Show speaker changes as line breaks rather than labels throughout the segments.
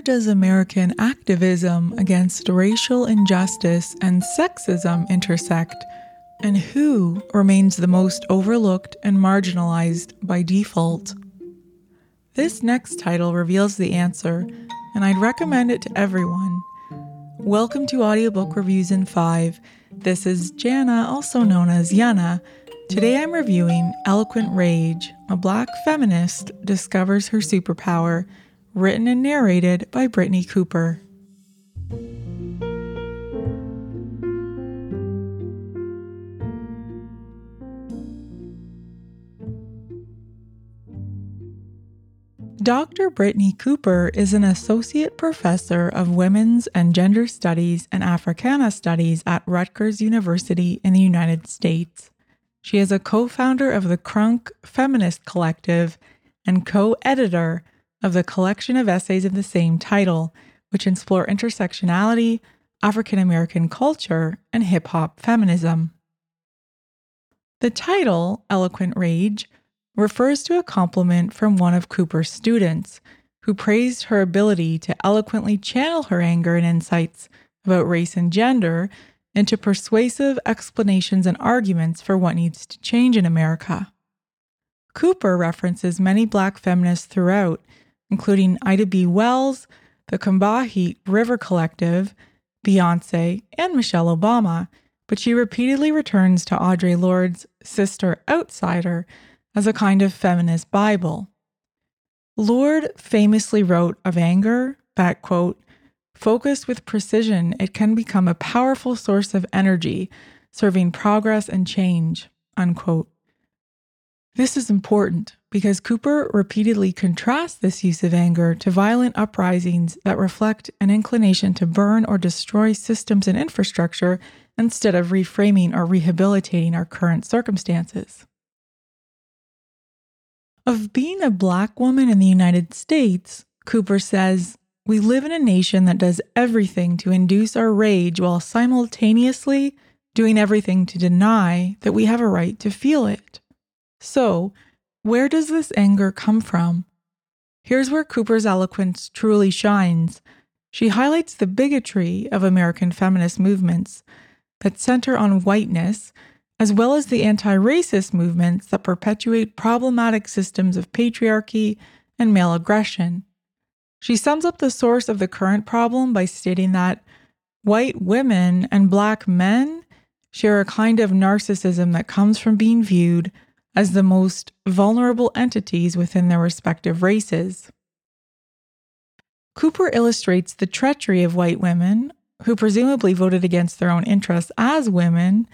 where does American activism against racial injustice and sexism intersect? And who remains the most overlooked and marginalized by default? This next title reveals the answer, and I'd recommend it to everyone. Welcome to Audiobook Reviews in 5. This is Jana, also known as Yana. Today I'm reviewing Eloquent Rage, a black feminist discovers her superpower written and narrated by Brittney Cooper. Dr. Brittney Cooper is an associate professor of women's and gender studies and Africana studies at Rutgers University in the United States. She is a co founder of the Crunk Feminist Collective and co editor of the collection of essays of the same title, which explore intersectionality, African American culture, and hip hop feminism. The title, Eloquent Rage, refers to a compliment from one of Cooper's students, who praised her ability to eloquently channel her anger and insights about race and gender into persuasive explanations and arguments for what needs to change in America. Cooper references many black feminists throughout, including Ida B. Wells, the Combahee River Collective, Beyonce, and Michelle Obama, but she repeatedly returns to Audre Lorde's Sister Outsider as a kind of feminist Bible. Lorde famously wrote of anger that, quote, focused with precision, it can become a powerful source of energy, serving progress and change, unquote. This is important because Cooper repeatedly contrasts this use of anger to violent uprisings that reflect an inclination to burn or destroy systems and infrastructure instead of reframing or rehabilitating our current circumstances. Of being a Black woman in the United States, Cooper says, We live in a nation that does everything to induce our rage while simultaneously doing everything to deny that we have a right to feel it. So, where does this anger come from? Here's where Cooper's eloquence truly shines. She highlights the bigotry of American feminist movements that center on whiteness, as well as the anti racist movements that perpetuate problematic systems of patriarchy and male aggression. She sums up the source of the current problem by stating that white women and black men share a kind of narcissism that comes from being viewed as the most vulnerable entities within their respective races. Cooper illustrates the treachery of white women, who presumably voted against their own interests as women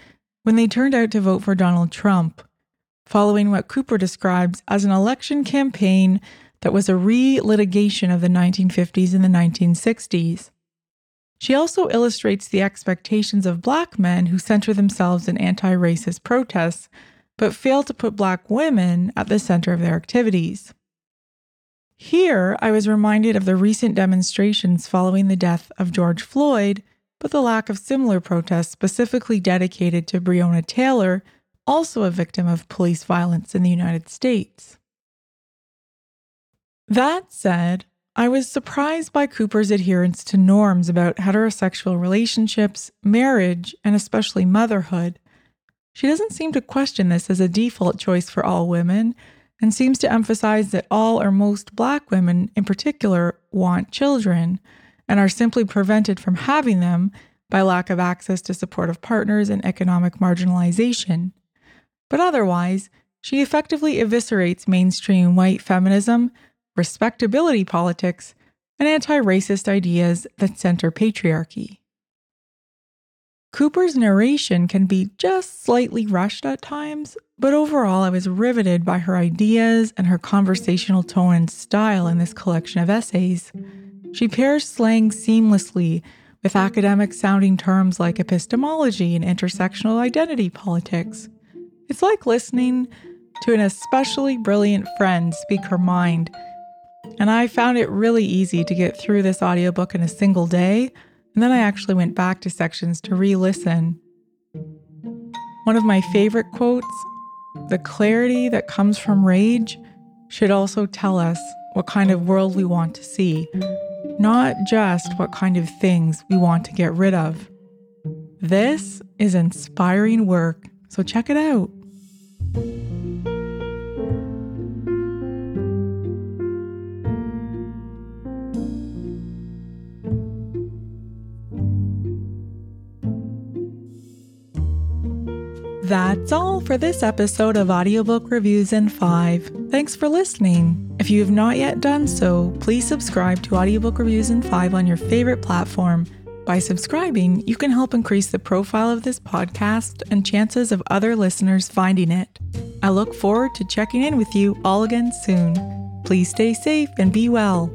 when they turned out to vote for Donald Trump, following what Cooper describes as an election campaign that was a re litigation of the 1950s and the 1960s. She also illustrates the expectations of black men who center themselves in anti racist protests but fail to put Black women at the center of their activities. Here, I was reminded of the recent demonstrations following the death of George Floyd, but the lack of similar protests specifically dedicated to Breonna Taylor, also a victim of police violence in the United States. That said, I was surprised by Cooper's adherence to norms about heterosexual relationships, marriage, and especially motherhood she doesn't seem to question this as a default choice for all women and seems to emphasize that all or most Black women in particular want children and are simply prevented from having them by lack of access to supportive partners and economic marginalization. But otherwise, she effectively eviscerates mainstream white feminism, respectability politics, and anti racist ideas that center patriarchy. Cooper's narration can be just slightly rushed at times, but overall, I was riveted by her ideas and her conversational tone and style in this collection of essays. She pairs slang seamlessly with academic sounding terms like epistemology and intersectional identity politics. It's like listening to an especially brilliant friend speak her mind. And I found it really easy to get through this audiobook in a single day and then I actually went back to sections to re listen. One of my favorite quotes the clarity that comes from rage should also tell us what kind of world we want to see. not just what kind of things we want to get rid of. This is inspiring work, so check it out. That's all for this episode of Audiobook Reviews in 5. Thanks for listening. If you have not yet done so, please subscribe to Audiobook Reviews in 5 on your favorite platform. By subscribing, you can help increase the profile of this podcast and chances of other listeners finding it. I look forward to checking in with you all again soon. Please stay safe and be well.